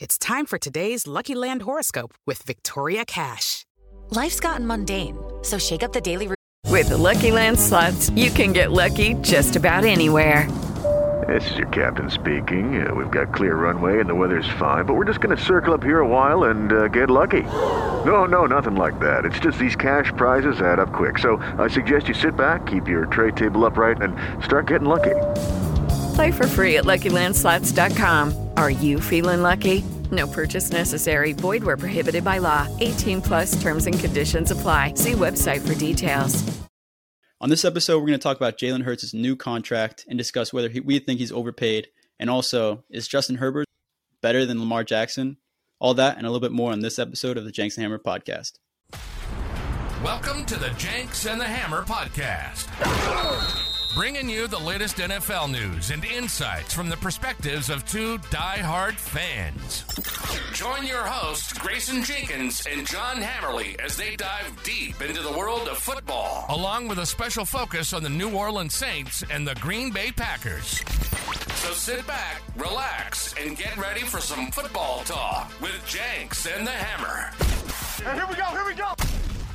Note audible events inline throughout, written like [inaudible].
It's time for today's Lucky Land horoscope with Victoria Cash. Life's gotten mundane, so shake up the daily routine. With the Lucky Land slots, you can get lucky just about anywhere. This is your captain speaking. Uh, we've got clear runway and the weather's fine, but we're just going to circle up here a while and uh, get lucky. No, no, nothing like that. It's just these cash prizes add up quick. So I suggest you sit back, keep your tray table upright, and start getting lucky. Play for free at LuckyLandSlots.com. Are you feeling lucky? No purchase necessary. Void where prohibited by law. 18 plus terms and conditions apply. See website for details. On this episode, we're going to talk about Jalen Hurts' new contract and discuss whether he, we think he's overpaid. And also, is Justin Herbert better than Lamar Jackson? All that and a little bit more on this episode of the Jenks and Hammer podcast. Welcome to the Jenks and the Hammer podcast. Bringing you the latest NFL news and insights from the perspectives of two die-hard fans. Join your hosts, Grayson Jenkins and John Hammerly, as they dive deep into the world of football, along with a special focus on the New Orleans Saints and the Green Bay Packers. So sit back, relax, and get ready for some football talk with Jenks and the Hammer. And here we go, here we go.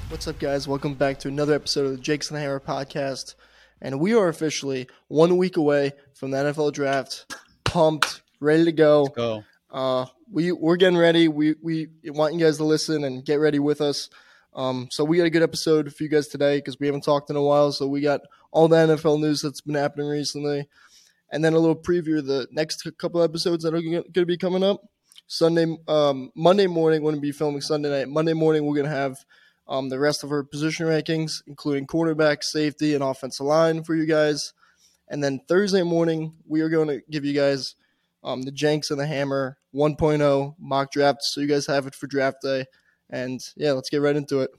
What's up, guys? Welcome back to another episode of the Jenks and the Hammer podcast. And we are officially one week away from the NFL draft. Pumped, ready to go. Let's go. Uh, we we're getting ready. We we want you guys to listen and get ready with us. Um, so we got a good episode for you guys today because we haven't talked in a while. So we got all the NFL news that's been happening recently, and then a little preview of the next couple episodes that are going to be coming up. Sunday, um, Monday morning, we're going to be filming Sunday night. Monday morning, we're going to have um, the rest of our position rankings, including quarterback, safety, and offensive line for you guys. And then Thursday morning, we are going to give you guys um, the Jenks and the Hammer 1.0 mock draft, so you guys have it for draft day. And yeah, let's get right into it.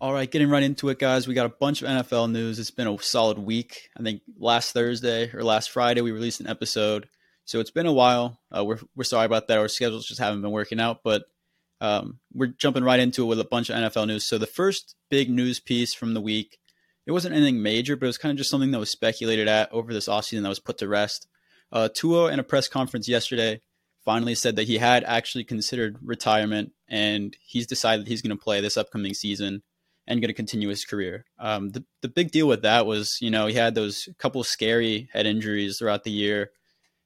All right, getting right into it, guys. We got a bunch of NFL news. It's been a solid week. I think last Thursday or last Friday, we released an episode. So it's been a while. Uh, we're, we're sorry about that. Our schedules just haven't been working out, but um, we're jumping right into it with a bunch of NFL news. So the first big news piece from the week, it wasn't anything major, but it was kind of just something that was speculated at over this offseason that was put to rest. Uh, Tua, in a press conference yesterday, finally said that he had actually considered retirement and he's decided he's going to play this upcoming season and going to continue his career. Um, the the big deal with that was, you know, he had those couple scary head injuries throughout the year.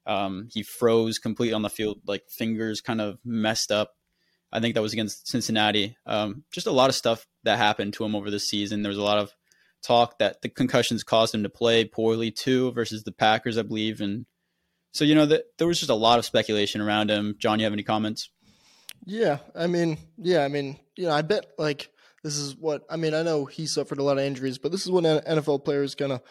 Um, he froze completely on the field, like fingers kind of messed up. I think that was against Cincinnati. Um, just a lot of stuff that happened to him over the season. There was a lot of talk that the concussions caused him to play poorly too, versus the Packers, I believe. And so, you know, the, there was just a lot of speculation around him. John, you have any comments? Yeah, I mean, yeah, I mean, you know, I bet like this is what I mean. I know he suffered a lot of injuries, but this is what NFL players kind of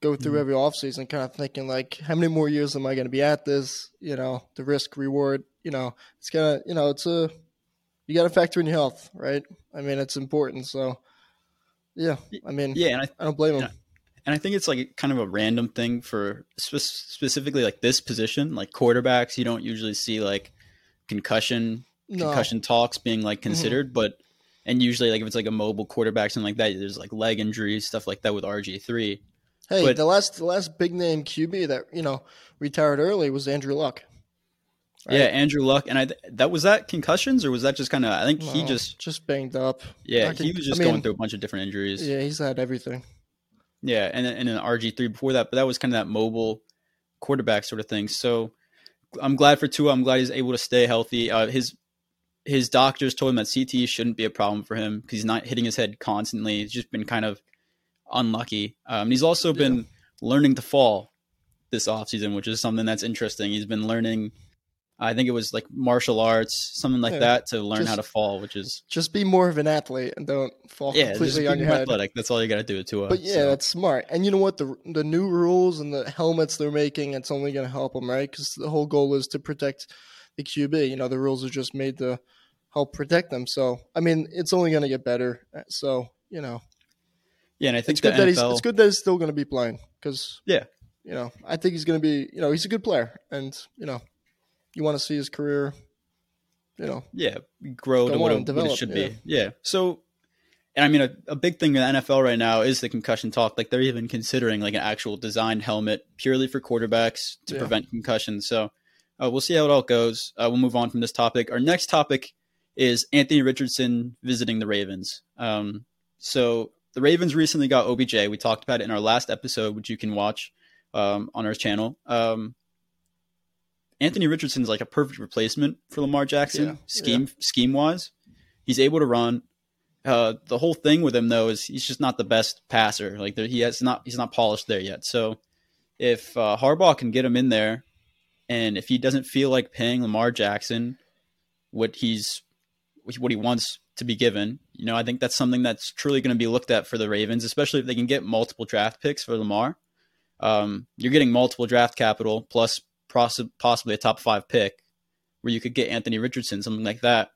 go through mm-hmm. every offseason, kind of thinking like, how many more years am I going to be at this? You know, the risk reward. You know, it's kind of you know, it's a you got to factor in your health, right? I mean, it's important. So, yeah, I mean, yeah, and I, I don't blame him. And I think it's like kind of a random thing for spe- specifically like this position, like quarterbacks. You don't usually see like concussion no. concussion talks being like considered, mm-hmm. but and usually like if it's like a mobile quarterback something like that, there's like leg injuries stuff like that with RG three. Hey, but, the last the last big name QB that you know retired early was Andrew Luck. Right? Yeah, Andrew Luck, and I that was that concussions or was that just kind of I think no, he just just banged up. Yeah, he was just I mean, going through a bunch of different injuries. Yeah, he's had everything. Yeah, and and an RG three before that, but that was kind of that mobile quarterback sort of thing. So I'm glad for Tua. I'm glad he's able to stay healthy. Uh, his his doctors told him that CTE shouldn't be a problem for him because he's not hitting his head constantly. He's just been kind of unlucky. Um, he's also been yeah. learning to fall this offseason, which is something that's interesting. He's been learning. I think it was like martial arts, something like Yeah. that, to learn Just- how to fall, which is Just be more of an athlete and don't fall yeah, completely on your head. athletic. That's all you got to do to. Uh, But yeah, so- that's smart. And you know what? The the new rules and the helmets they're making, it's only going to help them, right? Because the whole goal is to protect the QB. You know, the rules are just made to help protect them. So I mean, it's only going to get better. So you know, yeah, and I think it's good that he's it's good that he's still going to be playing because Yeah, you know I think he's going to be you know he's a good player and you know you want to see his career. You know, yeah, grow to what, it, what it should yeah. be. Yeah. So, and I mean, a, a big thing in the NFL right now is the concussion talk. Like they're even considering like an actual designed helmet purely for quarterbacks to Yeah. prevent concussions. So, uh, we'll see how it all goes. Uh, we'll move on from this topic. Our next topic is Anthony Richardson visiting the Ravens. Um, so the Ravens recently got OBJ. We talked about it in our last episode, which you can watch um, on our channel. Um, Anthony Richardson's like a perfect replacement for Lamar Jackson Yeah, scheme scheme wise. He's able to run. Uh, the whole thing with him though is he's just not the best passer. Like there, he has not he's not polished there yet. So if uh, Harbaugh can get him in there, and if he doesn't feel like paying Lamar Jackson what he's what he wants to be given, you know, I think that's something that's truly going to be looked at for the Ravens, especially if they can get multiple draft picks for Lamar. Um, you're getting multiple draft capital plus poss- possibly a top five pick, where you could get Anthony Richardson, something like that,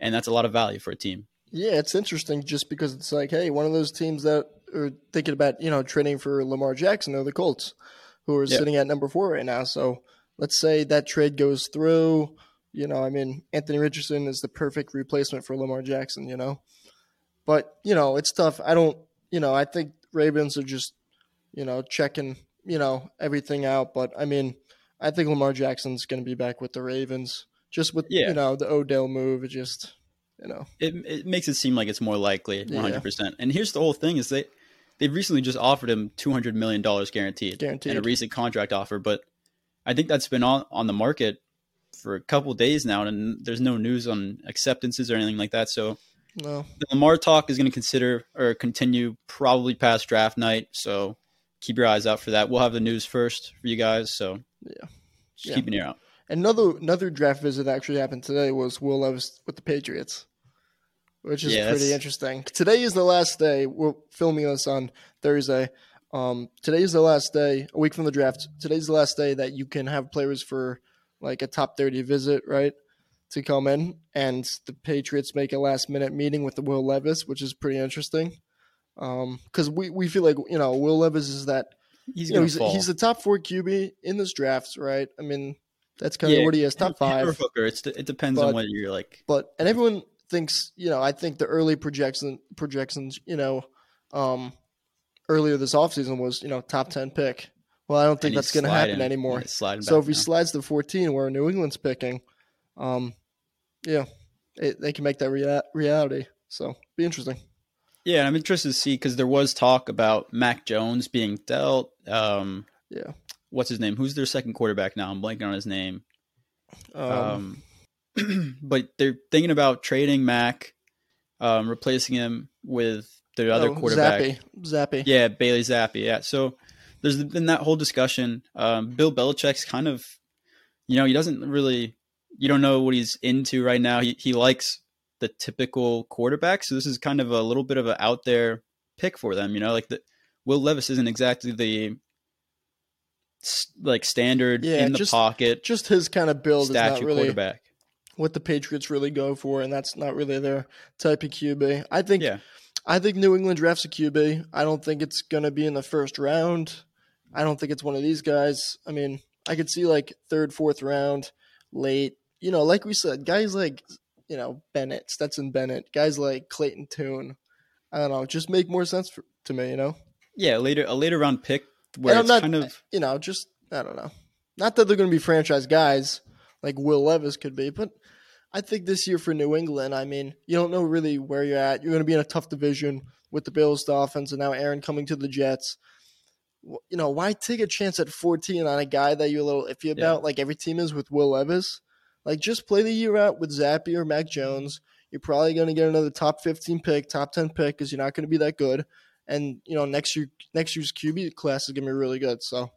and that's a lot of value for a team. Yeah, it's interesting just because it's like, hey, one of those teams that are thinking about, you know, trading for Lamar Jackson are the Colts, who are Yeah. sitting at number four right now. So let's say that trade goes through. You know, I mean, Anthony Richardson is the perfect replacement for Lamar Jackson, you know? But, you know, it's tough. I don't, you know, I think Ravens are just, you know, checking, you know, everything out. But, I mean, I think Lamar Jackson's going to be back with the Ravens. Just with, Yeah. you know, the Odell move, it just, you know. It, it makes it seem like it's more likely, 100%. And here's the whole thing: is they they've recently just offered him 200 million dollars guaranteed, Guaranteed. and a recent contract offer. But I think that's been on on the market for a couple days now, and there's no news on acceptances or anything like that. So No. the Lamar talk is going to consider or continue probably past draft night. So keep your eyes out for that. We'll have the news first for you guys. So Yeah. just Yeah. keep an ear out. Another another draft visit that actually happened today was Will Levis with the Patriots, which is Yeah, pretty that's- interesting. Today is the last day. We're filming this on Thursday. Um, today is the last day, a week from the draft. Today's the last day that you can have players for like a top thirty visit, right? To come in, and the Patriots make a last minute meeting with the Will Levis, which is pretty interesting. Because we, we feel like you know Will Levis is that He's you know, he's, he's the top four QB in this draft, right? I mean, that's kind of Yeah, what he is, top him- him or five. Hooker. It's, it depends But- on what you're like. But and everyone thinks, you know, I think the early projection projections, you know, um, earlier this offseason was, you know, top ten pick. Well, I don't think And that's going to happen anymore. Yeah, he's sliding so if he now. slides to fourteen, where New England's picking, um, yeah, it, they can make that rea- reality. So be interesting. Yeah, and I'm interested to see because there was talk about Mac Jones being dealt. Um, Yeah. what's his name? Who's their second quarterback now? I'm blanking on his name. Um, Um, [clears throat] but they're thinking about trading Mac, um, replacing him with their other oh, quarterback. Zappe, Zappe. Yeah, Bailey Zappe. Yeah. So there's been that whole discussion. Um, Bill Belichick's kind of, you know, he doesn't really, you don't know what he's into right now. He he likes the typical quarterback, so this is kind of a little bit of an out there pick for them. You know, like the Will Levis isn't exactly the like standard Yeah, in the just- pocket Just his kind of build is not statue really quarterback. what the Patriots really go for, and that's not really their type of QB. I think Yeah. I think New England drafts a QB. I don't think it's gonna be in the first round. I don't think it's one of these guys. I mean, I could see like third, fourth round, late. You know, like we said, guys like you know Bennett, Stetson Bennett, guys like Clayton Tune. I don't know, just make more sense for, to me. You know, Yeah, later a later round pick where it's not- kind of you know, just I don't know. Not that they're going to be franchise guys like Will Levis could be, but I think this year for New England, I mean, you don't know really where you're at. You're going to be in a tough division with the Bills, Dolphins, and now Aaron coming to the Jets. You know, why take a chance at 14 on a guy that you're a little iffy about, like every team is with Will Levis? Like, just play the year out with Zappe or Mac Jones. You're probably going to get another top 15 pick, top 10 pick, because you're not going to be that good. And you know, next year, next year's QB class is going to be really good. So,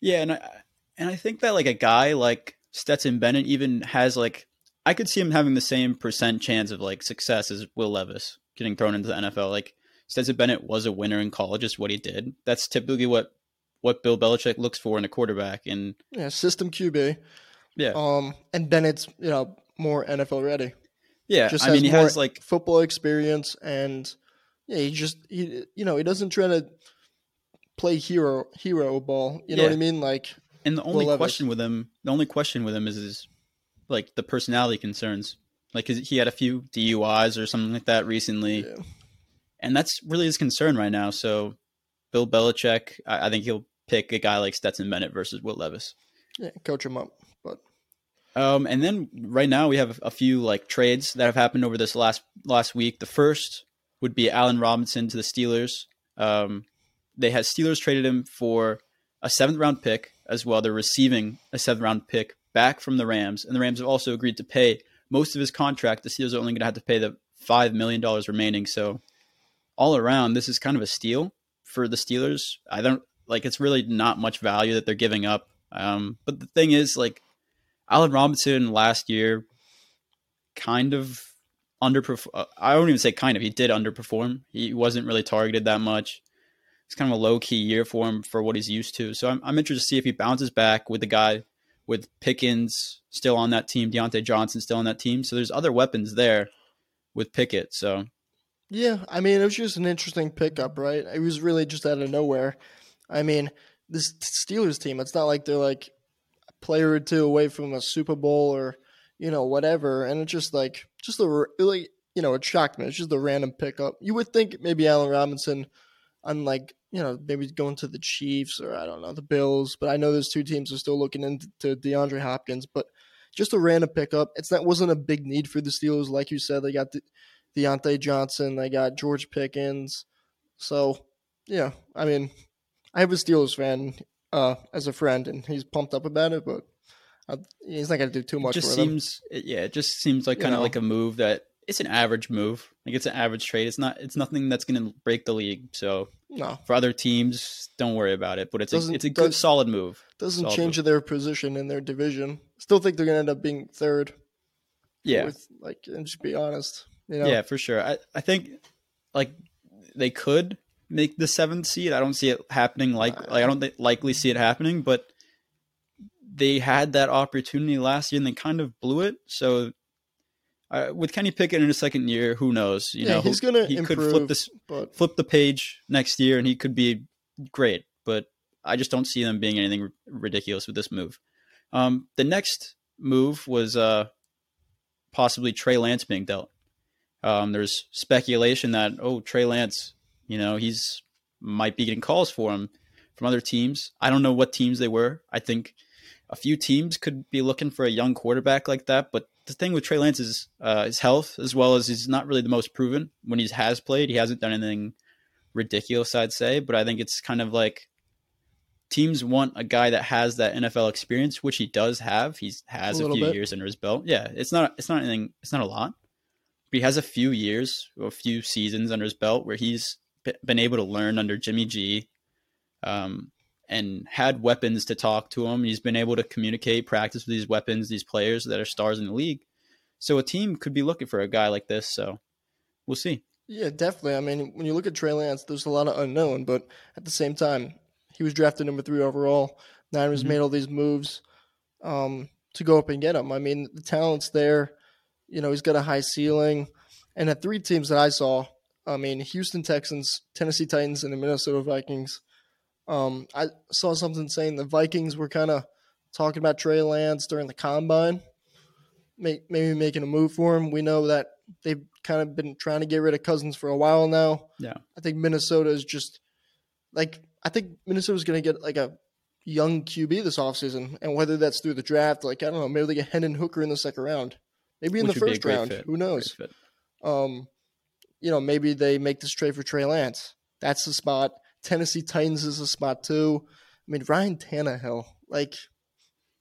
Yeah, and I and I think that like a guy like Stetson Bennett even has like I could see him having the same percent chance of like success as Will Levis getting thrown into the NFL. Like Stetson Bennett was a winner in college, just what he did. That's typically what what Bill Belichick looks for in a quarterback. And yeah, system QB. Yeah. Um, and Bennett's you know more NFL ready. Yeah, just I mean he has like football experience and yeah, he just he you know he doesn't try to play hero hero ball. You know what I mean? Like And the only Will question with him, the only question with him is his like the personality concerns. Like he had a few DUIs or something like that recently, Yeah. And that's really his concern right now. So, Bill Belichick, I, I think he'll pick a guy like Stetson Bennett versus Will Levis. yeah, coach him up. But Um, and then right now we have a few like trades that have happened over this last last week. The first would be Allen Robinson to the Steelers. Um, they had Steelers traded him for a seventh round pick as well. They're receiving a seventh round pick back from the Rams, and the Rams have also agreed to pay most of his contract. The Steelers are only going to have to pay the five million dollars remaining. So all around, this is kind of a steal for the Steelers. I don't like it's really not much value that they're giving up. Um, but the thing is, like Allen Robinson last year kind of underperform. I don't even say kind of. He did underperform. He wasn't really targeted that much. It's kind of a low key year for him for what he's used to. So I'm, I'm interested to see if he bounces back with the guy with Pickens still on that team, Diontae Johnson still on that team. So there's other weapons there with Pickett. So yeah, I mean it was just an interesting pickup, right? It was really just out of nowhere. I mean, this Steelers team, it's not like they're like a player or two away from a Super Bowl or you know whatever, and it's just like just a really you know it shocked me. It's just a random pickup. You would think maybe Allen Robinson, unlike you know maybe going to the Chiefs or I don't know the Bills, but I know those two teams are still looking into DeAndre Hopkins, but just a random pickup. It's that wasn't a big need for the Steelers, like you said. They got the, Diontae Johnson, they got George Pickens, so yeah. I mean, I have a Steelers fan uh, as a friend, and he's pumped up about it, but uh, he's not gonna do too it much just for them. seems, yeah, it just seems like kind of like a move that it's an average move. Like it's an average trade. It's not, it's nothing that's going to break the league. So No, for other teams, don't worry about it. But it's a, Doesn't- it's a good solid move. doesn't Solid change move. their position in their division. Still think they're gonna end up being third. Yeah, fourth, like and just be honest. You know, yeah, for sure. I I think like they could make the seventh seed. I don't see it happening. Like like I don't thi- likely see it happening, but they had that opportunity last year and they kind of blew it. So. Uh, with Kenny Pickett in his second year, who knows? You Yeah, know, he's gonna he could flip improve, this, but- flip the page next year, and he could be great. But I just don't see them being anything r- ridiculous with this move. Um, the next move was uh, possibly Trey Lance being dealt. Um, there's speculation that oh Trey Lance, you know, he's might be getting calls for him from other teams. I don't know what teams they were. I think a few teams could be looking for a young quarterback like that. But the thing with Trey Lance is uh, his health, as well as he's not really the most proven. When he has played, he hasn't done anything ridiculous, I'd say. But I think it's kind of like teams want a guy that has that NFL experience, which he does have. He has A a, few bit. years under his belt. Yeah, it's not it's not anything. It's not a lot. He has a few years, a few seasons under his belt where he's been able to learn under Jimmy G, um, and had weapons to talk to him. He's been able to communicate, practice with these weapons, these players that are stars in the league. So a team could be looking for a guy like this. So we'll see. Yeah, definitely. I mean, when you look at Trey Lance, there's a lot of unknown, but at the same time, he was drafted number three overall. Niners Mhm. made all these moves um, to go up and get him. I mean, the talent's there. You know, he's got a high ceiling. And the three teams that I saw, I mean, Houston Texans, Tennessee Titans, and the Minnesota Vikings. Um, I saw something saying the Vikings were kind of talking about Trey Lance during the combine, make, maybe making a move for him. We know that they've kind of been trying to get rid of Cousins for a while now. Yeah. I think Minnesota is just like I think Minnesota's going to get like a young QB this offseason. and whether that's through the draft, like I don't know, maybe they get Hendon Hooker in the second round, maybe in Which the would be a first round. fit. Who knows? Um, you know, maybe they make this trade for Trey Lance. That's the spot. Tennessee Titans is a spot too. I mean, Ryan Tannehill, like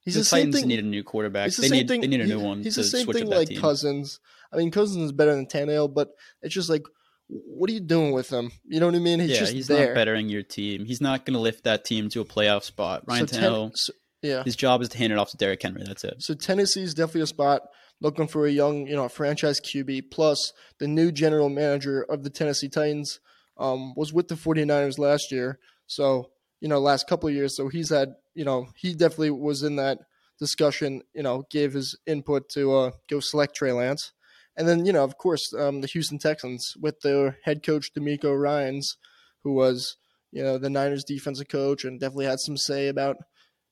he's the the, same Titans thing. need a new quarterback. The They same need thing- they need a new he- one He's to the same switch thing like team. Cousins. I mean, Cousins is better than Tannehill, but it's just like, what are you doing with him? You know what I mean? He's yeah, just he's there. not bettering your team. He's not going to lift that team to a playoff spot. Ryan so Tan- Tannehill. so- Yeah. His job is to hand it off to Derrick Henry. That's it. So Tennessee's definitely a spot looking for a young, you know, franchise QB. Plus, the new general manager of the Tennessee Titans um, was with the 49ers last year. So, you know, last couple of years. So he's had, you know, he definitely was in that discussion, you know, gave his input to uh, go select Trey Lance. And then, you know, of course, um, the Houston Texans with their head coach, DeMeco Ryans, who was, you know, the Niners defensive coach and definitely had some say about,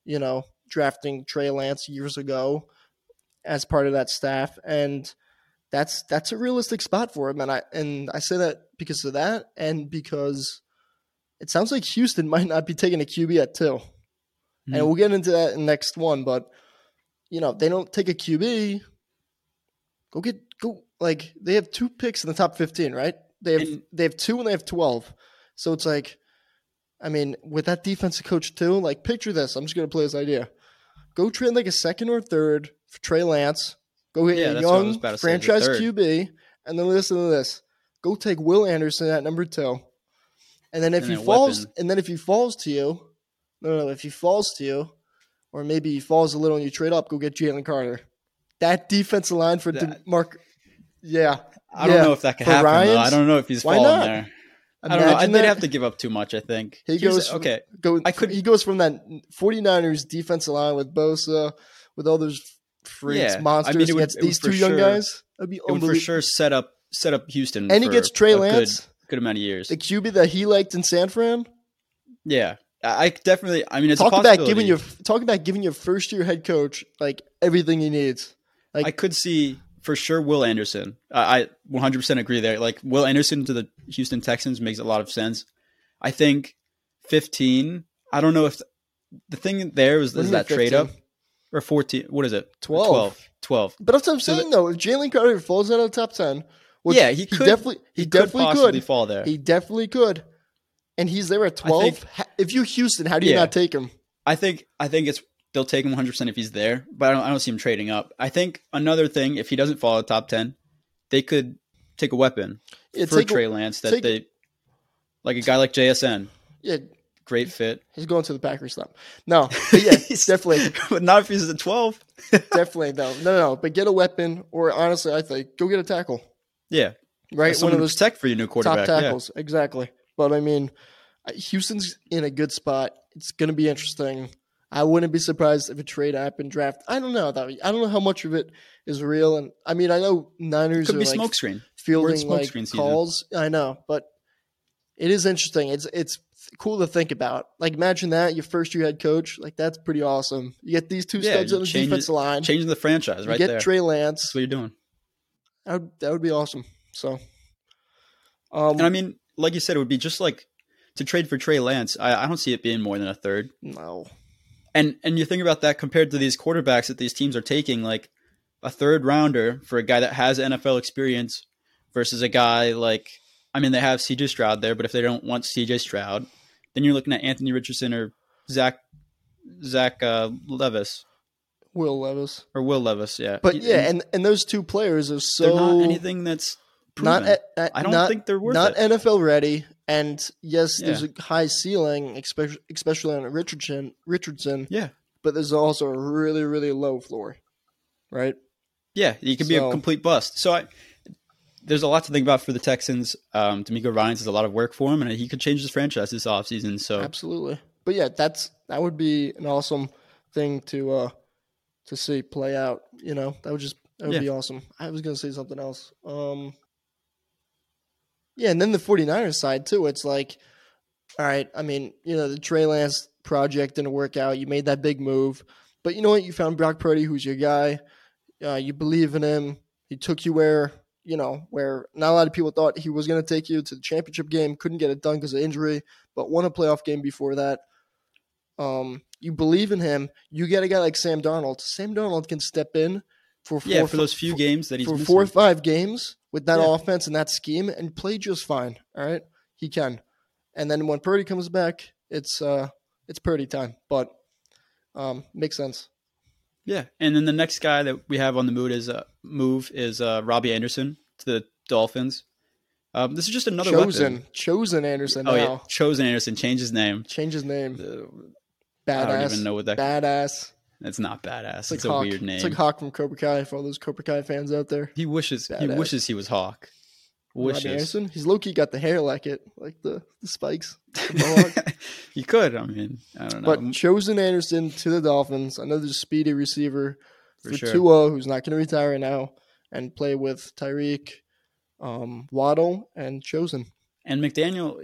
you know, drafting Trey Lance years ago as part of that staff. And that's that's a realistic spot for him. And I and I say that because of that and because it sounds like Houston [laughs] might not be taking a QB at 2 Hmm. And we'll get into that in next one, but you know, if they don't take a QB, go get go like they have two picks in the top 15, right? They have And- they have two and they have 12. So it's like I mean, with that defensive coach too, like picture this. I'm just gonna play this idea. Go trade like a second or third for Trey Lance. Go get Yeah, a that's what I was young say, franchise. QB, and then listen to this. Go take Will Anderson at number two, and then if And he falls, weapon. and then if he falls to you, no, no, if he falls to you, or maybe he falls a little and you trade up, go get Jalen Carter. That defensive line for That- Mark, yeah, I don't know if that could For happen. though. I don't know if he's Why falling not? there. I don't know. I, that. have to give up too much. I think He Here's- goes from- okay. Go, I could- He goes from that 49ers defensive line with Bosa, with all those freaks, Yeah. I mean, monsters would- against these two young guys. That'd be It would for sure set up set up Houston. And he gets Trey Lance? Good, good amount of years. The QB that he liked in San Fran. yeah, I I definitely. I mean, it's talk about giving your talk about giving your first year head coach like everything he needs. Like I could see for sure Will Anderson. I I 100% agree there. Like Will Anderson to the Houston Texans makes a lot of sense. I think 15. I don't know if the thing there do is that trade 15? up or 14. What is it? 12. 12. 12. But that's what I'm So saying though. If Jalen Carter falls out of the top ten, which Yeah, he could- definitely he, he could definitely possibly could fall there. He definitely could, and he's there at twelve. think- if you Houston, how do you Yeah. not take him? I think I think it's they'll take him 100 percent if he's there, but I don't, I don't see him trading up. I think another thing, if he doesn't fall out top 10, they could take a weapon Yeah, for a- Trey Lance that take- they like a guy like JSN, Yeah, great fit, he's going to the Packers now. No, but yeah, [laughs] he's definitely, [laughs] but not if he's at 12. [laughs] definitely no, no, no. But get a weapon, or honestly, I think go get a tackle. Yeah, Right, one of those tech for your new quarterback. top yeah. tackles, exactly. But I mean, Houston's in a good spot. It's going to be interesting. I wouldn't be surprised if a trade happened draft. I don't know though. I don't know how much of it is real, and I mean, I know Niners Could are be like smokescreen. Fielding like smokescreen season. calls. I know, but it is interesting. It's it's cool to think about. Like, imagine that your first year head coach. Like, that's pretty awesome. You get these two Yeah, studs on the defensive line. changing the franchise you right get there. Trey Lance. That's what you're doing. That would, that would be awesome. So, um, And I mean, like you said, it would be just like to trade for Trey Lance. I, I don't see it being more than a third. no. And and you think about that compared to these quarterbacks that these teams are taking, like a third rounder for a guy that has NFL experience versus a guy like I mean they have CJ Stroud there, but if they don't want CJ Stroud, then you're looking at Anthony Richardson or Zach Zach uh, Levis Will Levis. or Will Levis, yeah. But yeah, and and those two players are so they're not anything that's proven. not at, at- I don't not- think they're worth not it. NFL ready. And yes, there's a high ceiling, especially on Richardson. Richardson, yeah. but there's also a really really low floor, right? Yeah, he could be a complete bust. So I, there's a lot to think about for the Texans. Um, DeMeco Ryans is a lot of work for him, and he could change his franchise this offseason. So Absolutely. But yeah, that's that would be an awesome thing to uh to see play out. You know, that would just that would Yeah. be awesome. I was gonna say something else. Um Yeah, and then the 49ers side too, it's like all right, I mean, you know, the Trey Lance project didn't work out. You made that big move. But you know what? You found Brock Purdy, who's your guy. Uh, you believe in him. He took you where, you know, where not a lot of people thought he was going to take you to the championship game. Couldn't get it done because of injury, but won a playoff game before that. Um, you believe in him. You get a guy like Sam Darnold. Sam Darnold can step in for four, yeah, for those few games that he's for missing. four or five games with that Yeah. offense and that scheme and play just fine. All right, he can. And then when Purdy comes back, it's uh, it's Purdy time. But um, makes sense. Yeah, and then the next guy that we have on the mood is uh, move is uh, Robbie Anderson to the Dolphins. Um, this is just another chosen, weapon. chosen Anderson Oh now. yeah, chosen Anderson changed his name. Change his name. Badass. I don't even know what that. Badass. It's not badass. It's, It's, a like weird name. It's like Hawk from Cobra Kai for all those Cobra Kai fans out there. he wishes. He Badass. wishes he was Hawk. Wishes. Anderson. He's low key got the hair like it, like the, the spikes. the [laughs] he could. I mean, I don't know. But chosen Anderson to the Dolphins, another speedy receiver For for, sure. Tua, who's not going to retire right now, and play with Tyreek, um, Waddle, and Chosen. And McDaniel,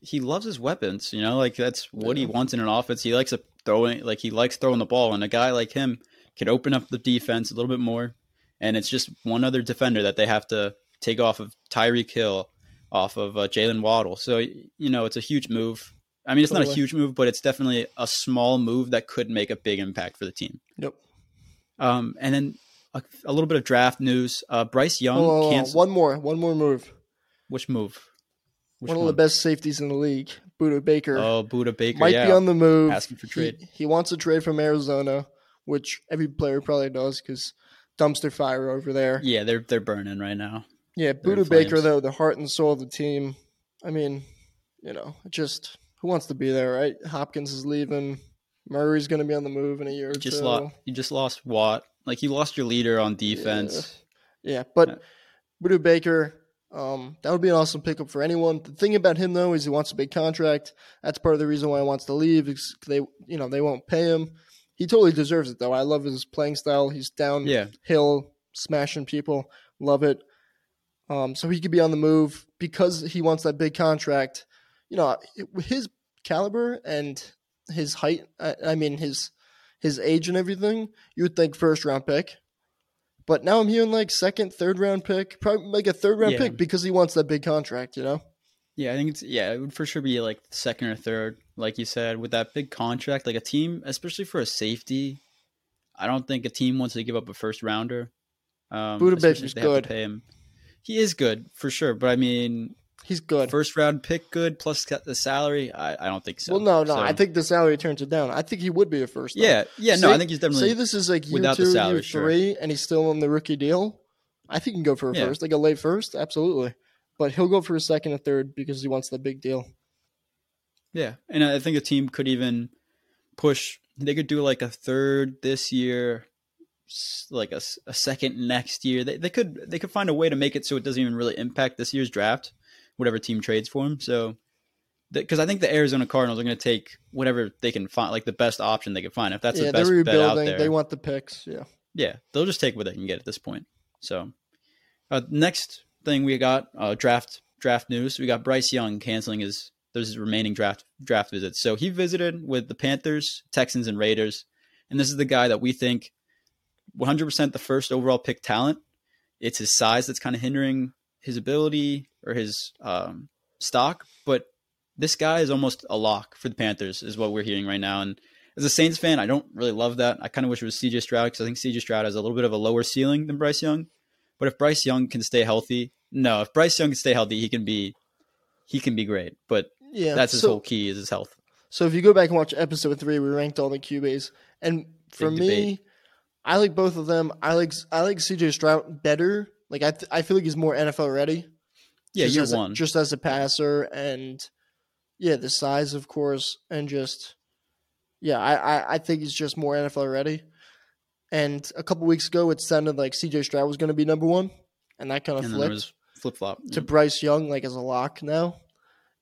he loves his weapons. You know, like that's what he wants in an offense. He likes a throwing, like he likes throwing the ball, and a guy like him can open up the defense a little bit more. And it's just one other defender that they have to take off of Tyreek Hill, off of uh, Jaylen Waddle. So you know, it's a huge move. I mean, it's not a huge move, but it's definitely a small move that could make a big impact for the team. Yep. Um, and then a, a little bit of draft news. Uh, Bryce Young Hold on, hold on. canceled. One more, one more move. Which move? Which one of the best safeties in the league, Budda Baker. Oh, Budda Baker might yeah. be on the move. Asking for He- trade. He, wants a trade from Arizona, which every player probably does because dumpster fire over there. Yeah, they're they're burning right now. Yeah, They're Budda Baker though, the heart and soul of the team. I mean, you know, just who wants to be there, right? Hopkins is leaving. Murray's going to be on the move in a year or You just two. lost. You just lost Watt. Like you lost your leader on defense. Yeah, but Budda Baker, um, that would be an awesome pickup for anyone. The thing about him though is he wants a big contract. That's part of the reason why he wants to leave. Is they, you know, they won't pay him. He totally deserves it though. I love his playing style. He's Yeah. downhill, smashing people. Love it. Um, so he could be on the move because he wants that big contract. You know, his caliber and his height. I, I mean, his his age and everything. You would think first round pick. But now I'm hearing like second, third round pick, probably like a third round Yeah. pick because he wants that big contract, you know? Yeah, I think it's yeah, it would for sure be like second or third, like you said, with that big contract. Like a team, especially for a safety, I don't think a team wants to give up a first rounder. Um, Budda especially Baker's if they have to good. He is good for sure, but I mean, He's good. first round pick good plus the salary. I, I don't think so. well, no, no. So- I think the salary turns it down. I think he would be a first. Yeah, yeah, no, I think he's definitely Say this is like year without the two, salary, year sure. three, and he's still on the rookie deal. I think he can go for a Yeah. first, like a late first, absolutely. But he'll go for a second or third because he wants the big deal. Yeah, and I think a team could even push. They could do like a third this year, like a second next year. They they could they could find a way to make it so it doesn't even really impact this year's draft, whatever team trades for him. So, because I think the Arizona Cardinals are going to take whatever they can find, like the best option they can find. If that's yeah, the best they're bet out there, They want the picks. Yeah. yeah, they'll just take what they can get at this point. So, uh, next thing we got uh, draft draft news. We got Bryce Young canceling his those his remaining draft draft visits. So he visited with the Panthers, Texans, and Raiders, and this is the guy that we think 100% the first overall pick talent. It's his size that's kind of hindering his ability or his um, stock, but this guy is almost a lock for the Panthers, is what we're hearing right now. And as a Saints fan, I don't really love that. I kind of wish it was CJ Stroud because I think CJ Stroud has a little bit of a lower ceiling than Bryce Young. But if Bryce Young can stay healthy, no, if Bryce Young can stay healthy, he can be he can be great. But Yeah, that's his so- whole key is his health. So if you go back and watch episode three, we ranked all the QBs, and for Big me, debate. I like both of them. I like I like CJ Stroud better. Like I th- I feel like he's more NFL ready. Yeah, just year as a- one. just as a passer, and yeah, the size, of course, and just yeah, I I, I think he's just more NFL ready. And a couple weeks ago, it sounded like CJ Stroud was going to be number one, and that kind of and flipped flip flop. to Bryce Young like as a lock now.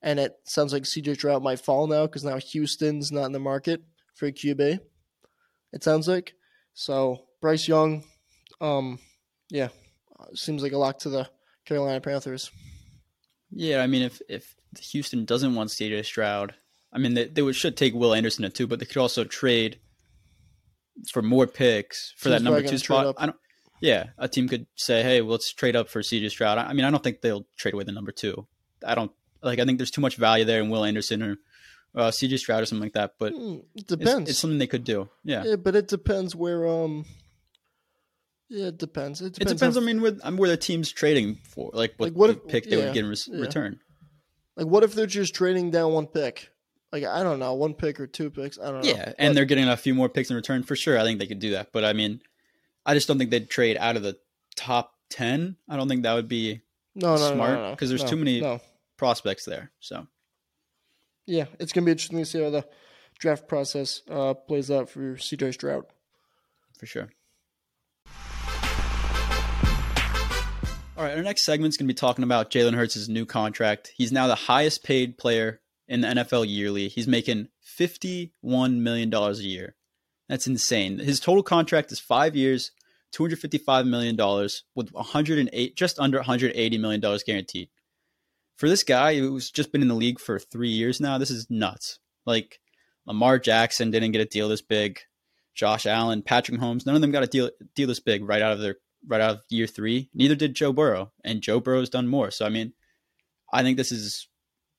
And it sounds like CJ Stroud might fall now because now Houston's not in the market for a QB. It sounds like so. Bryce Young, um, yeah, seems like a lock to the Carolina Panthers. Yeah, I mean, if if Houston doesn't want CJ Stroud, I mean, they, they would, should take Will Anderson at two, but they could also trade for more picks for Team's that number two spot. I don't. Yeah, a team could say, "Hey, well, let's trade up for CJ Stroud." I I mean, I don't think they'll trade away the number two. I don't like. I think there's too much value there in Will Anderson or uh, CJ Stroud or something like that. But Hmm, it it's- depends. It's, something they could do. Yeah, Yeah, but it depends where. Um, yeah, it depends. It it depends. depends. I mean, where, I mean, where the team's trading for, like what, Like, what if- pick they yeah, would get in res- yeah. return. like, what if they're just trading down one pick? Like, I don't know, one pick or two picks. I don't know. Yeah, and But- they're getting a few more picks in return for sure. I think they could do that, but I mean, I just don't think they'd trade out of the top ten. I don't think that would be no, no, no, smart no, no, because there's no, too many No, prospects there. So yeah, it's gonna be interesting to see how the draft process uh, plays out for CJ Stroud. For sure. All right, our next segment is going to be talking about Jalen Hurts' new contract. He's now the highest paid player in the NFL yearly. He's making $51 million a year. That's insane. His total contract is five years, $255 million, with 108, just under $180 million guaranteed. For this guy who's just been in the league for three years now, this is nuts. Like Lamar Jackson didn't get a deal this big. Josh Allen, Patrick Mahomes, none of them got a deal deal this big right out of their right out of year three. Neither did Joe Burrow, and Joe Burrow has done more. So I mean, I think this is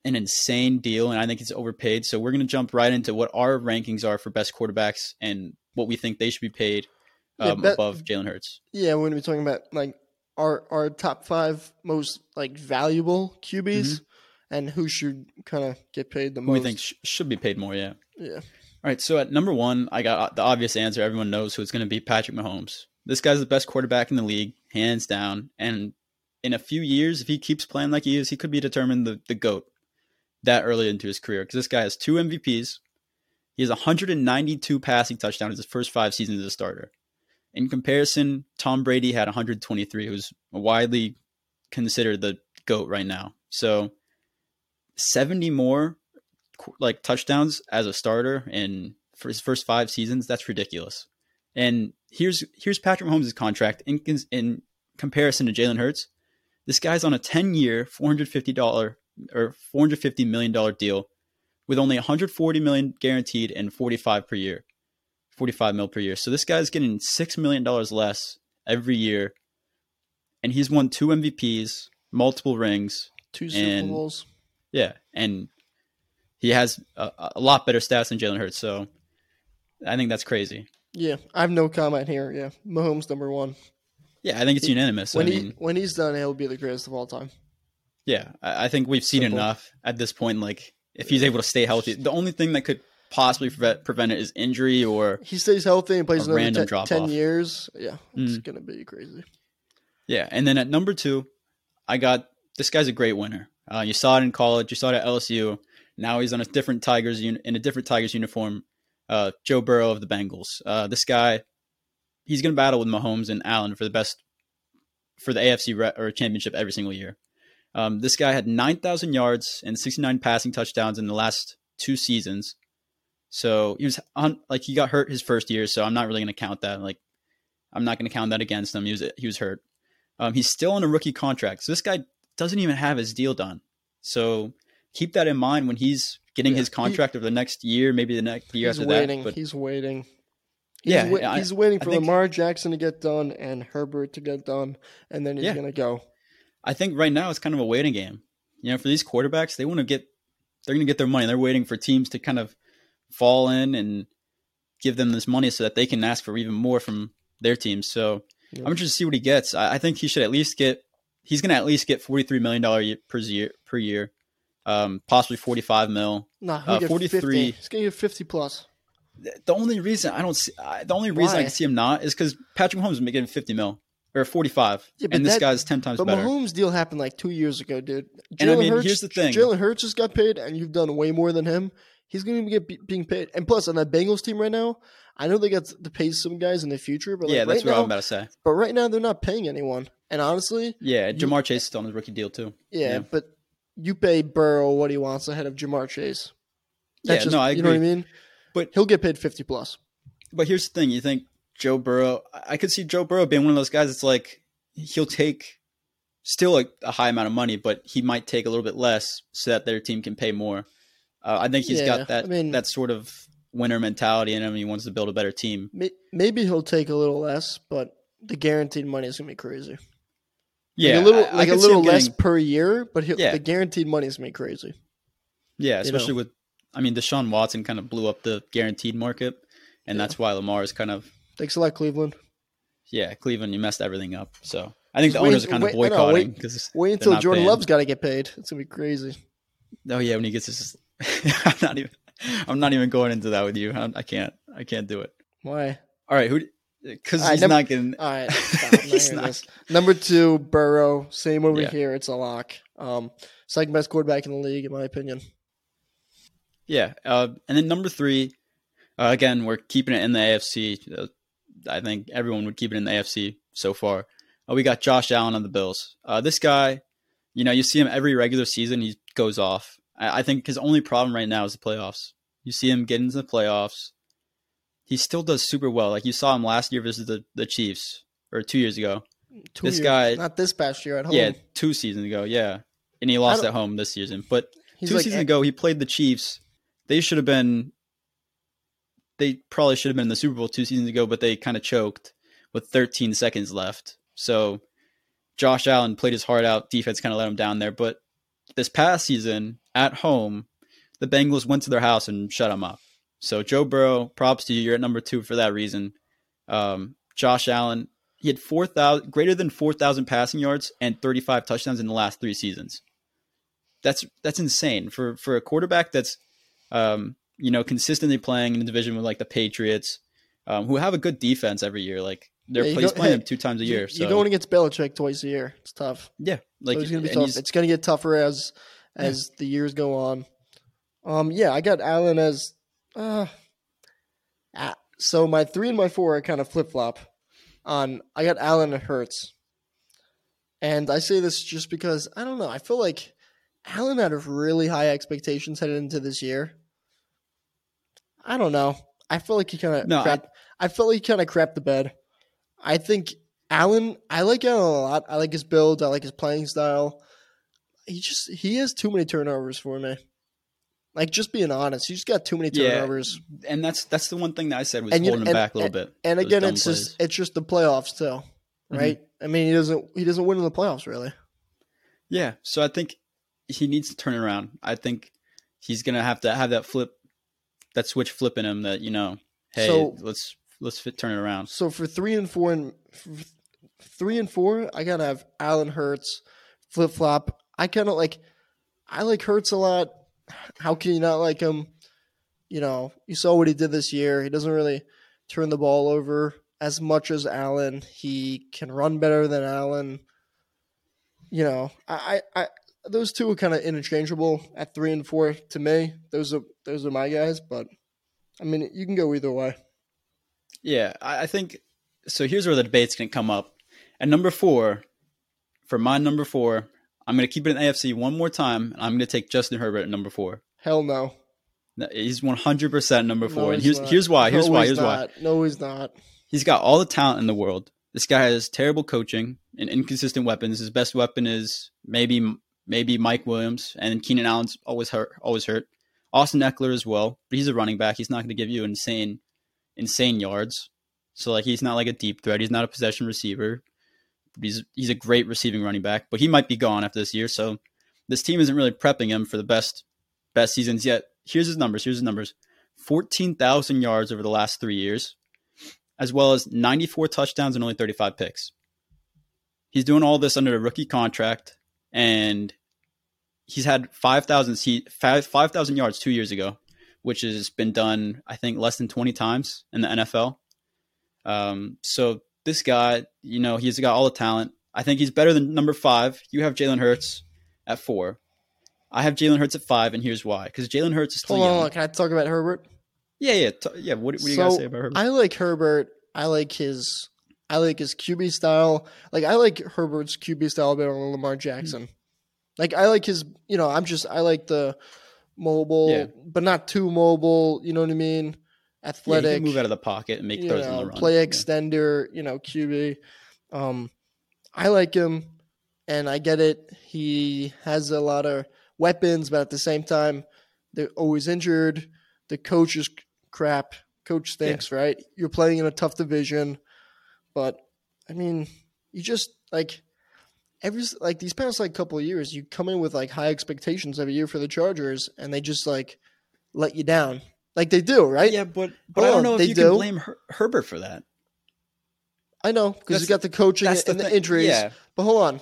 an insane deal, and I think it's overpaid. So we're going to jump right into what our rankings are for best quarterbacks and what we think they should be paid um, yeah, above Jalen Hurts. Yeah, we're going to be talking about like our our top five most like valuable QBs, mm-hmm. and who should kind of get paid the who most. We think sh- should be paid more. Yeah. Yeah. All right. So at number one, I got the obvious answer. Everyone knows who it's going to be. Patrick Mahomes. This guy's the best quarterback in the league, hands down. And in a few years, if he keeps playing like he is, he could be determined the, the GOAT that early into his career. Because this guy has two MVPs. He has 192 passing touchdowns in his first five seasons as a starter. In comparison, Tom Brady had 123, who's widely considered the GOAT right now. So 70 more like touchdowns as a starter in his first five seasons, that's ridiculous. And here's here's Patrick Mahomes' contract in in comparison to Jalen Hurts. This guy's on a 10 year, $450 or $450 million deal with only 140 million guaranteed and 45 per year. 45 mil per year. So this guy's getting 6 million dollars less every year. And he's won two MVPs, multiple rings, two Super Bowls. Yeah, and he has a, a lot better stats than Jalen Hurts. So I think that's crazy. Yeah, I have no comment here. Yeah, Mahomes number one. Yeah, I think it's unanimous. When I he when he's done, he'll be the greatest of all time. Yeah, I, I think we've seen Simple. enough at this point. Like, if he's able to stay healthy, the only thing that could possibly prevent, prevent it is injury or he stays healthy and plays another t- ten years. Yeah, it's mm. gonna be crazy. Yeah, and then at number two, I got this guy's a great winner. Uh, you saw it in college. You saw it at LSU. Now he's on a different Tigers in a different Tigers uniform uh, Joe Burrow of the Bengals. Uh, this guy, he's going to battle with Mahomes and Allen for the best for the AFC re- or championship every single year. Um, this guy had 9,000 yards and 69 passing touchdowns in the last two seasons. So he was on, like he got hurt his first year, so I'm not really going to count that. Like I'm not going to count that against him. He was he was hurt. Um, he's still on a rookie contract, so this guy doesn't even have his deal done. So keep that in mind when he's getting yeah, his contract he, over the next year, maybe the next year after waiting, that. But he's waiting. He's yeah, wa- he's waiting for think, Lamar Jackson to get done and Herbert to get done, and then he's yeah. gonna go. I think right now it's kind of a waiting game. You know, for these quarterbacks, they want to get, they're going to get their money. They're waiting for teams to kind of fall in and give them this money so that they can ask for even more from their teams. So I'm interested to see what he gets. I, I think he should at least get. He's going to at least get 43 million dollar per year per year um, possibly 45 mil. Nah, uh, 43. 50. He's gonna get 50 plus. The only reason I don't see, the only reason Why? I can see him not is because Patrick Mahomes is making 50 mil or 45, yeah, and this that, guy's 10 times but better. But Mahomes' deal happened like two years ago, dude. Jalen and I mean, Hurts, here's the thing: Jalen Hurts just got paid, and you've done way more than him. He's going to get being paid, and plus on that Bengals team right now, I know they got to pay some guys in the future, but like yeah, that's right what now, I'm about to say. But right now, they're not paying anyone, and honestly, yeah, Ja'Marr you, Chase is still on his rookie deal too. Yeah, yeah, but you pay Burrow what he wants ahead of Ja'Marr Chase. That's yeah, just, no, I agree. You know what I mean? But he'll get paid fifty plus. But here's the thing: you think Joe Burrow? I could see Joe Burrow being one of those guys. That's like he'll take still a, a high amount of money, but he might take a little bit less so that their team can pay more. Uh, I think he's yeah, got that I mean, that sort of winner mentality in him. He wants to build a better team. Maybe he'll take a little less, but the guaranteed money is gonna be crazy. Yeah, like a little, I, like I a little less getting, per year, but yeah. the guaranteed money is me crazy. Yeah, especially you know? with, I mean, Deshaun Watson kind of blew up the guaranteed market, and yeah. that's why Lamar is kind of. Thanks a lot, Cleveland. Yeah, Cleveland, you messed everything up. So I think Just the owners are kind of boycotting because wait, wait until Jordan paying. Love's got to get paid. It's gonna be crazy. Oh yeah, when he gets his, [laughs] I'm not even, I'm not even going into that with you. I, I can't, I can't do it. Why? All right, who? Because he's not getting. All right, [laughs] he's not. Number two, Burrow. Same over yeah. here. It's a lock. Um, second best quarterback in the league, in my opinion. Yeah, uh, and then number three, uh, again, we're keeping it in the AFC. Uh, I think everyone would keep it in the AFC so far. Uh, we got Josh Allen on the Bills. Uh, this guy, you know, you see him every regular season, he goes off. I, I think his only problem right now is the playoffs. You see him get into the playoffs. He still does super well. Like you saw him last year versus the, the Chiefs, or two years ago. Two this years, guy, not this past year at home. yeah, two seasons ago, yeah, and he lost at home this season. But two like- seasons ago, he played the Chiefs. They should have been. They probably should have been in the Super Bowl two seasons ago, but they kind of choked with 13 seconds left. So Josh Allen played his heart out. Defense kind of let him down there. But this past season at home, the Bengals went to their house and shut him up. So Joe Burrow, props to you. You're at number two for that reason. Um, Josh Allen, he had four thousand greater than four thousand passing yards and 35 touchdowns in the last three seasons. That's that's insane for for a quarterback that's um, you know consistently playing in the division with like the Patriots, um, who have a good defense every year. Like they're Yeah, he's playing hey, them [laughs] two times a You- year. You're so going against Belichick twice a year. It's tough. yeah, like so it's gonna be tough. It's gonna get tougher as as the years go on. Um, yeah, I got Allen as uh, ah, so my three and my four are kind of flip flop. On I got Allen and Hurts, and I say this just because I don't know. I feel like Allen had really high expectations headed into this year. I don't know. I feel like he kind of No, I- crap. I, felt like he kind of crapped the bed. I think Allen. I like Allen a lot. I like his build. I like his playing style. He just he has too many turnovers for me. Like just being honest, he just got too many Yeah, turnovers. and that's that's the one thing that I said was And you- holding him back a little and- bit. And again, it's plays. Mm-hmm. just it's just the playoffs too, right? I mean, he doesn't he doesn't win in the playoffs really. Yeah, so I think he needs to turn around. I think he's gonna have to have that flip, that switch flipping him. That you know, hey, So- let's let's fit, turn it around. So for three and four and three and four, I gotta have Allen Hurts flip flop. I kind of like I like Hurts a lot. How can you not like him? You know, you saw what he did this year. He doesn't really turn the ball over as much as Allen. He can run better than Allen. You know, I, I, I those two are kind of interchangeable at three and four to me. Those are those are my guys, but I mean, you can go either way. Yeah, I, I think so. Here's where the debate's gonna come up. At number four, for my number four, I'm gonna keep it in AFC one more time. and I'm gonna take Justin Herbert at number four. Hell no. No, He's 100 percent number four, No, and here's not. here's why. Here's No, why. Here's why. No, he's not. He's got all the talent in the world. This guy has terrible coaching and inconsistent weapons. His best weapon is maybe maybe Mike Williams, and Keenan Allen's always hurt. Always hurt. Austin Ekeler as well, but he's a running back. He's not going to give you insane, insane yards. So like he's not like a deep threat. He's not a possession receiver. He's he's a great receiving running back, but he might be gone after this year. So this team isn't really prepping him for the best best seasons yet. Here's his numbers. Here's his numbers: fourteen thousand yards over the last three years, as well as ninety four touchdowns and only thirty five picks. He's doing all this under a rookie contract, and he's had 5,000 5, 5,000 yards two years ago, which has been done, I think, less than 20 times in the NFL. Um, so this guy, you know, he's got all the talent. I think he's better than number five. You have Jalen Hurts at four. I have Jalen Hurts at five, and here's why. Because Jalen Hurts is still Hold on, young. on, can I talk about Herbert? Yeah, yeah, t- yeah. What, what do you so guys say about Herbert? I like Herbert. I like his. I like his QB style. Like I like Herbert's QB style better than Lamar Jackson. Like I like his. You know, I'm just. I like the mobile, Yeah. but not too mobile. You know what I mean? Yeah, Athletic. can move out of the pocket and make throws on know, the run. play Yeah. extender, you know, QB. Um, I like him, and I get it. He has a lot of weapons, but at the same time, they're always injured. The coach is crap. Coach stinks, right? You're playing in a tough division, but I mean, you just like every like these past like couple of years, you come in with like high expectations every year for the Chargers, and they just like let you down, like they do, right? Yeah, but but Hold I oh, don't on, know if they you do. can blame Her- Herbert for that. I know because you got the coaching that's the and the thing, injuries. yeah. But hold on.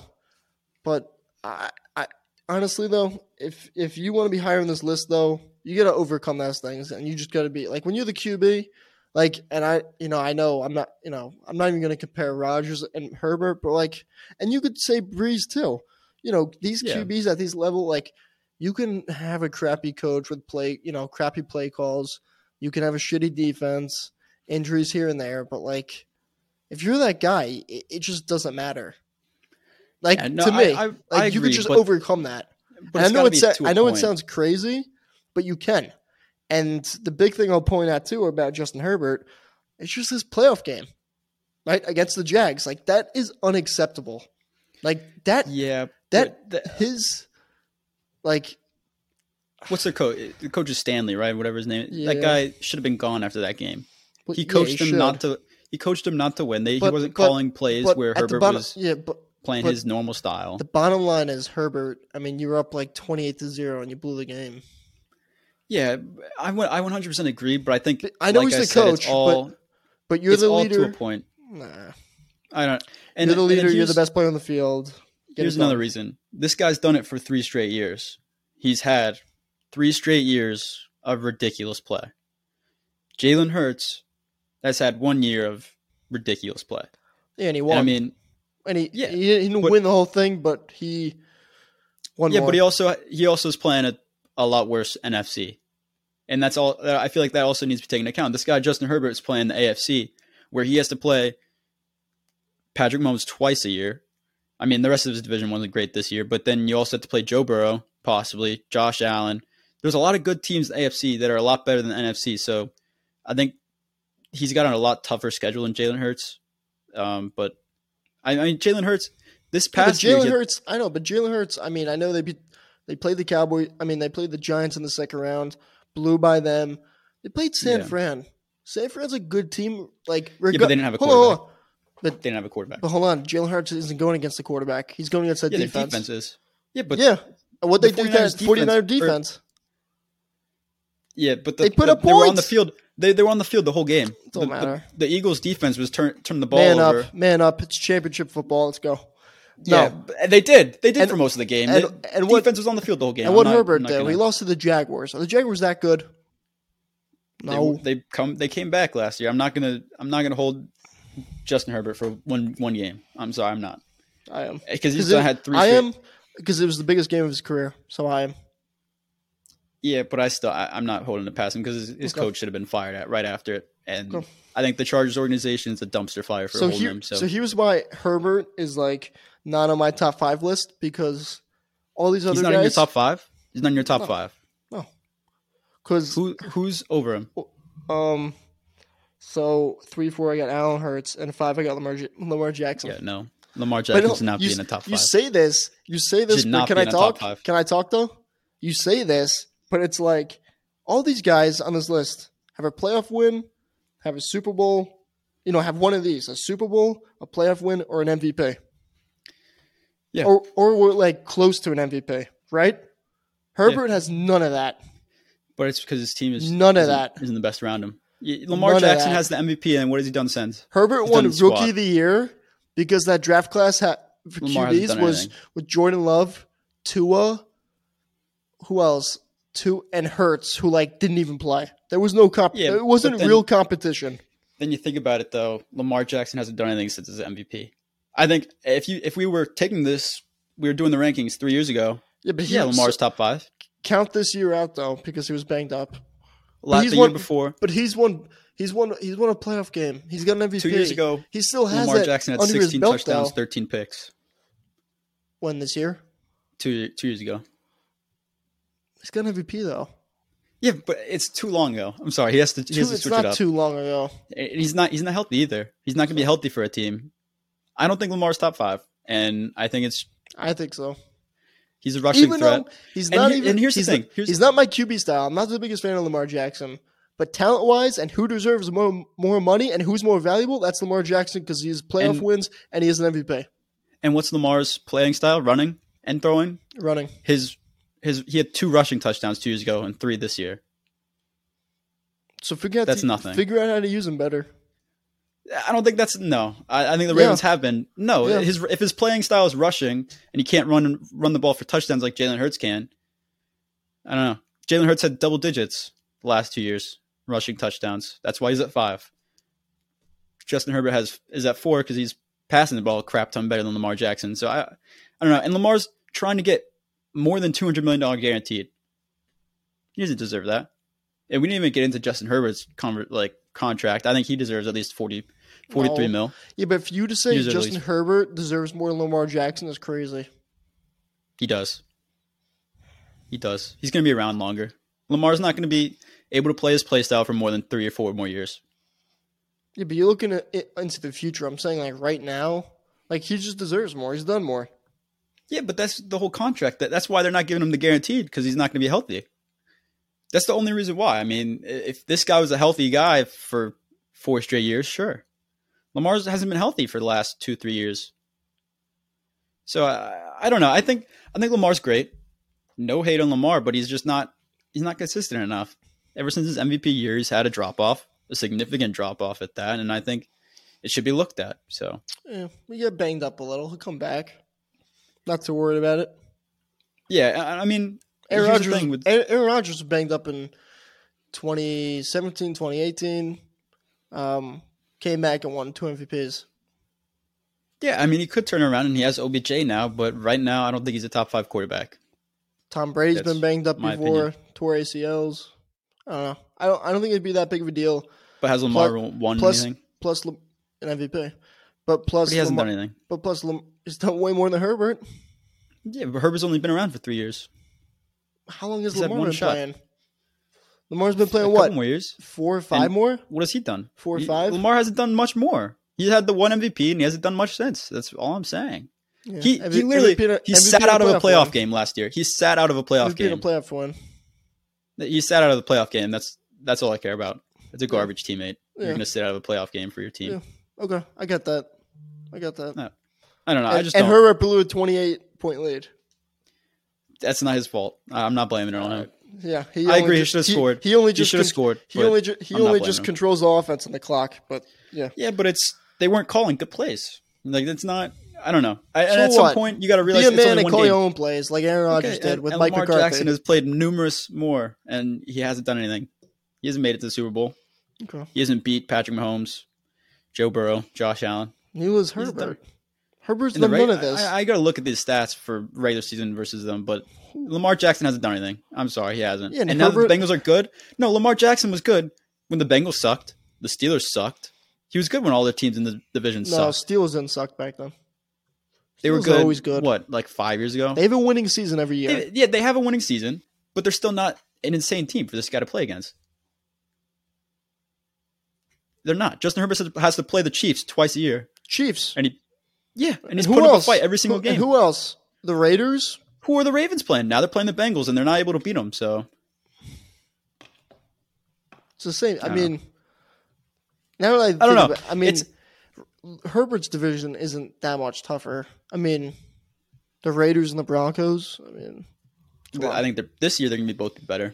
But I, I honestly though, if if you want to be higher on this list though, you got to overcome those things, and you just got to be like when you're the QB. Like, and I, you know, I know I'm not, you know, I'm not even going to compare Rodgers and Herbert, but like, and you could say Brees too. You know, these Yeah. QBs at these level, like, you can have a crappy coach with play, you know, crappy play calls. You can have a shitty defense, injuries here and there, but like if you're that guy, it, it just doesn't matter. Like Yeah, no, to me, I- I- like I you could just but- overcome that. but I know gotta it's be to a I know it sounds crazy, but you can. And the big thing I'll point out too about Justin Herbert, it's just his playoff game, right against the Jags. Like that is unacceptable. Like that. Yeah, That the- his like what's their coach? The coach is Stanley, right? Whatever his name. is. Yeah. That guy should have been gone after that game. Well, He yeah, coached he him not to. He coached him not to win. They, he wasn't but- calling plays but where Herbert bottom- was yeah, but playing but his normal style. The bottom line is Herbert. I mean, you were up like twenty-eight to zero, and you blew the game. Yeah, I would- I 100 percent agree, but I think I know like he's the said, it's coach, all, but but you're it's the all leader. to a point. Nah, I don't. And you're the leader. You're the best player on the field. Here's another reason. This guy's done it for three straight years. He's had three straight years of ridiculous play. Jalen Hurts has had one year of ridiculous play. Yeah, and he And won. I mean, and he yeah, he, didn't but- win the whole thing, but he won. yeah, more. but he also he also is playing a, a lot worse NFC, and that's all. I feel like that also needs to be taken into account. This guy Justin Herbert is playing the AFC, where he has to play Patrick Mahomes twice a year. I mean, the rest of his division wasn't great this year, but then you also have to play Joe Burrow, possibly Josh Allen. There's a lot of good teams in the AFC that are a lot better than the NFC. So I think he's got on a lot tougher schedule than Jalen Hurts. Um, but I, I mean, Jalen Hurts this past year, Jalen he- Hurts. I know, but Jalen Hurts. I mean, I know they beat, they played the Cowboys. I mean, they played the Giants in the second round, blew by them. They played San Yeah. Fran. San Fran's a good team. Like, Yeah, but they didn't have a hold on, hold quarterback. on. But they didn't have a quarterback. but hold on, Jalen Hurts isn't going against the quarterback. He's going against that yeah, defense. their defense is. Yeah, but yeah, what they the do 49ers that 49er defense- or- Yeah, but the, They put the- up they were on the field. They they were on the field the whole game. Don't the, the- matter. The, Eagles' defense was turn turn the ball man over. up, man up. It's championship football. Let's go. Yeah, No. but they did. They did And- for most of the game. and- the and what- defense was on the field the whole game. and what not- Herbert did, gonna- he lost to the Jaguars. Are the Jaguars that good? They, No. they come. They came back last year. I'm not gonna. I'm not gonna hold Justin Herbert for one one game. I'm sorry. I'm not I am because he's 'Cause done it- had three. I straight- am because it was the biggest game of his career. So I am. Yeah, but I still I, I'm not holding it past him because his, his Okay. coach should have been fired at right after it, and Okay. I think the Chargers organization is a dumpster fire for So holding here, him. so. So, here's why Herbert is like not on my top five list because all these other he's not guys. in your top five. He's not in your top No. five. Because Who who's over him? um, so three, four, I got Allen Hurts, and five, I got Lamar J- Lamar Jackson. Yeah, no. Lamar But Jackson no, not you, be in the top five. You say this, you say this, Should but can I in the top talk? Can I talk though? You say this, but it's like all these guys on this list have a playoff win, have a Super Bowl, you know, have one of these: a Super Bowl, a playoff win, or an MVP. Yeah. Or or we're like close to an MVP, right? Herbert has none of that. but it's because his team is None of that. isn't the best around him. Yeah, Lamar None Jackson has the MVP, and what has he done since? Herbert He's won Rookie squad. of the Year because that draft class had for Lamar QBs was anything. with Jordan Love, Tua, who else? Two and Hurts, who like didn't even play. There was no comp. Yeah, it wasn't then- real competition. Then you think about it, though. Lamar Jackson hasn't done anything since his MVP. I think if you if we were taking this, we were doing the rankings three years ago. Yeah, but he yeah, Lamar's top five. Count this year out though because he was banged up. Last he's the year won- before, But he's won. He's won. He's won a playoff game. He's got an MVP. two years ago, he still has Lamar Jackson had 16 touchdowns, though. 13 picks. When this year, Two two years ago. he's got an MVP though. Yeah, but it's too long ago. I'm sorry. He has to. He Too, has to it's switch not it up. too long ago. He's not. He's not healthy either. He's not going to be healthy for a team. I don't think Lamar's top five, and I think it's I think so. He's a rushing even threat. he's And not he- even. and here's the he's thing. Not, Here's- he's not my QB style. I'm not the biggest fan of Lamar Jackson, but talent wise and who deserves more more money and who's more valuable, that's Lamar Jackson because he has playoff And- wins and he has an MVP And what's Lamar's playing style? Running and throwing. running. His his he had two rushing touchdowns two years ago and three this year. So figure out That's to- nothing. Figure out how to use him better. I don't think that's no. I, I think the Yeah. Ravens have been no. Yeah. His if his playing style is rushing and he can't run run the ball for touchdowns like Jalen Hurts can. I don't know. Jalen Hurts had double digits the last two years rushing touchdowns. That's why he's at five. Justin Herbert has is at four because he's passing the ball a crap ton better than Lamar Jackson. So I I don't know. And Lamar's trying to get more than two hundred million dollar guaranteed. He doesn't deserve that. And we didn't even get into Justin Herbert's like contract. I think he deserves at least 40, 43 No. mil. Yeah, but for you to say at Justin Herbert deserves more than Lamar Jackson is crazy. He does. He does. He's going to be around longer. Lamar's not going to be able to play his play style for more than three or four more years. Yeah, but you're looking at it into the future. I'm saying like right now, like he just deserves more. He's done more. Yeah, but that's the whole contract. That, that's why they're not giving him the guaranteed because he's not going to be healthy. That's the only reason why. I mean, if this guy was a healthy guy for four straight years, sure. Lamar hasn't been healthy for the last two, three years. So I, I don't know. I think I think Lamar's great. No hate on Lamar, but he's just not he's not consistent enough. Ever since his MVP year, he's had a drop off, a significant drop off at that, and I think it should be looked at. So Yeah, we get banged up a little. He'll come back. Not too worried about it. yeah, I, I mean, Aaron Rodgers, thing with Aaron Rodgers banged up in 2017, 2018. Um, came back and won two MVPs. Yeah, I mean, he could turn around and he has OBJ now, but right now, I don't think he's a top five quarterback. Tom Brady's That's been banged up before, opinion. tore ACLs. I don't know. I don't. I don't think it'd be that big of a deal. But has Lamar Plus- won plus, anything? Plus an MVP, but plus But he hasn't Lamar, done anything. But plus, he's done way more than Herbert. Yeah, but Herbert's only been around for three years. How long has He's Lamar been shot. playing? Lamar's been playing a what? more years. Four or five And more? What has he done? Four or He- five? Lamar hasn't done much more. He had the one MVP and he hasn't done much since. That's all I'm saying. Yeah. He MVP he literally MVP he MVP sat out of a playoff win. game last year. He sat out of a playoff in a game. playoff win. He sat out of the playoff game. That's that's all I care about. It's a garbage teammate. Yeah. You're gonna sit out of a playoff game for your team. Yeah. Okay, I got that. I got that. No, I don't know. and, I just and don't. Herbert blew a 28 point lead. that's not his fault. I'm not blaming it on him. Yeah, he I agree. He just- should have scored. He, only just should have scored, He only ju- he I'm only just him. controls the offense and the clock. But yeah, Yeah, but it's they weren't calling good plays. Like it's not. I don't know. I, and So at some point, you got to realize be a it's man only and call game. your own plays like Aaron Rodgers Okay, did and- with and Mike Lamar McCarthy. Jackson has played numerous more, and he hasn't done anything. He hasn't made it to the Super Bowl. Okay. He hasn't beat Patrick Mahomes, Joe Burrow, Josh Allen. He was He's Herbert. Herbert's In the done none of this. I, I got to look at these stats for regular season versus them, but Lamar Jackson hasn't done anything. I'm sorry, he hasn't. Yeah, and and now the Bengals are good. No, Lamar Jackson was good when the Bengals sucked. The Steelers sucked. He was good when all the teams in the division no, sucked. No, Steelers didn't suck back then. They were good. always good. What, like five years ago? They have a winning season every year. They- yeah, they have a winning season, but they're still not an insane team for this guy to play against. They're not. Justin Herbert has- to play the Chiefs twice a year, Chiefs. and he, yeah, and he's who put up a else? fight every single Who- game. and who else? The Raiders. Who are the Ravens playing? Now they're playing the Bengals, and they're not able to beat them. So It's the same. I, I mean, now that I, think don't know. About, I mean, It's- Herbert's division isn't that much tougher. I mean, the Raiders and the Broncos. I mean. I think this year they're going to be both better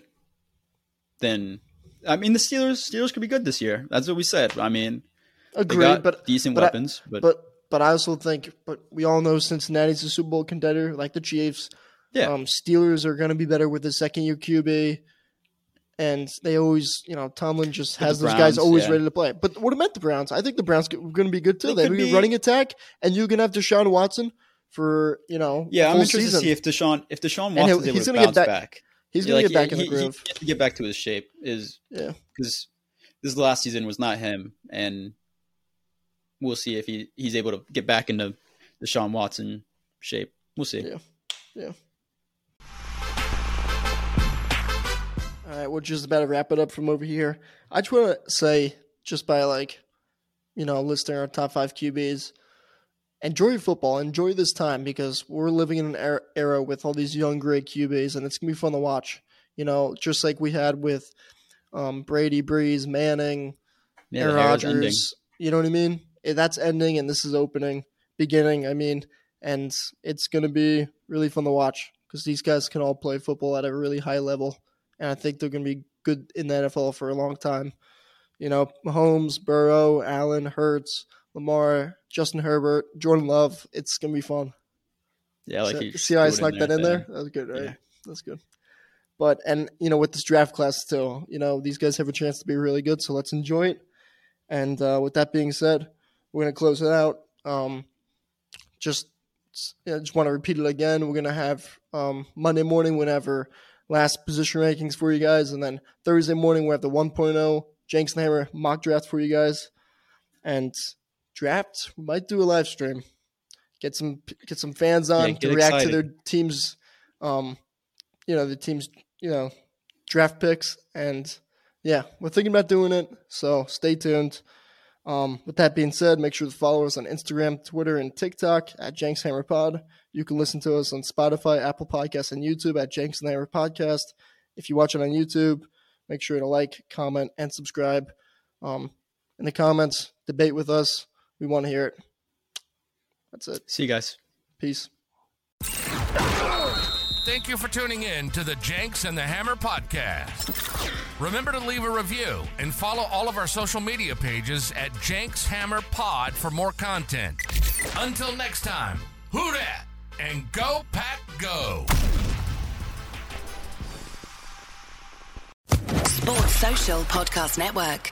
than. I mean, the Steelers Steelers could be good this year. That's what we said. I mean, Agreed, but decent but I- weapons, but, but but I also think, but we all know Cincinnati's a Super Bowl contender, like the Chiefs. yeah, Um, Steelers are going to be better with the second year QB, and they always, you know, Tomlin just has those guys always yeah. ready to play. But what about the Browns? I think the Browns are going to be good too. They They have could a be- running attack, and you're going to have Deshaun Watson for you know. yeah. I'm interested season. to see if Deshaun if Deshaun he'll- he's to gonna get back- back. He's Yeah, going to get back he, in the he- groove. He has to get back to his shape. Is yeah. because this last season was not him, and we'll see if he he's able to get back into the Sean Watson shape. We'll see. Yeah. Yeah. All right, we're just about to wrap it up from over here. I just want to say, just by like, you know, listing our top five QBs, enjoy your football, enjoy this time because we're living in an era, era with all these young, great QBs, and it's gonna be fun to watch. You know, just like we had with um, Brady, Brees, Manning, Yeah, Aaron Rodgers. You know what I mean? That's ending, and this is opening, beginning. I mean, and it's going to be really fun to watch because these guys can all play football at a really high level, and I think they're going to be good in the NFL for a long time. You know, Mahomes, Burrow, Allen, Hurts, Lamar, Justin Herbert, Jordan Love. It's going to be fun. Yeah, like see, see how I snuck that in there? That was good, right? Yeah. That's good. But and you know, with this draft class too, you know, these guys have a chance to be really good. So let's enjoy it. And uh, with that being said, we're gonna close it out. Um, just I just want to repeat it again. We're gonna have um, Monday morning whenever last position rankings for you guys, and then Thursday morning we have the 1.0 Jenks and Hammer mock draft for you guys, and draft we might do a live stream, get some get some fans on Yeah, to react excited. to their teams, um, you know the teams you know draft picks, and yeah, we're thinking about doing it. So stay tuned. Um, with that being said, make sure to follow us on Instagram, Twitter, and TikTok at Jenks Hammer Pod. You can listen to us on Spotify, Apple Podcasts, and YouTube at Jenks and Hammer Podcast. If you watch it on YouTube, make sure to like, comment, and subscribe. Um, in the comments, debate with us. We want to hear it. That's it. See you guys. Peace. Thank you for tuning in to the Jenks and the Hammer podcast. Remember to leave a review and follow all of our social media pages at Jenks Hammer Pod for more content. Until next time, who dat and go pack go. Sports Social Podcast Network.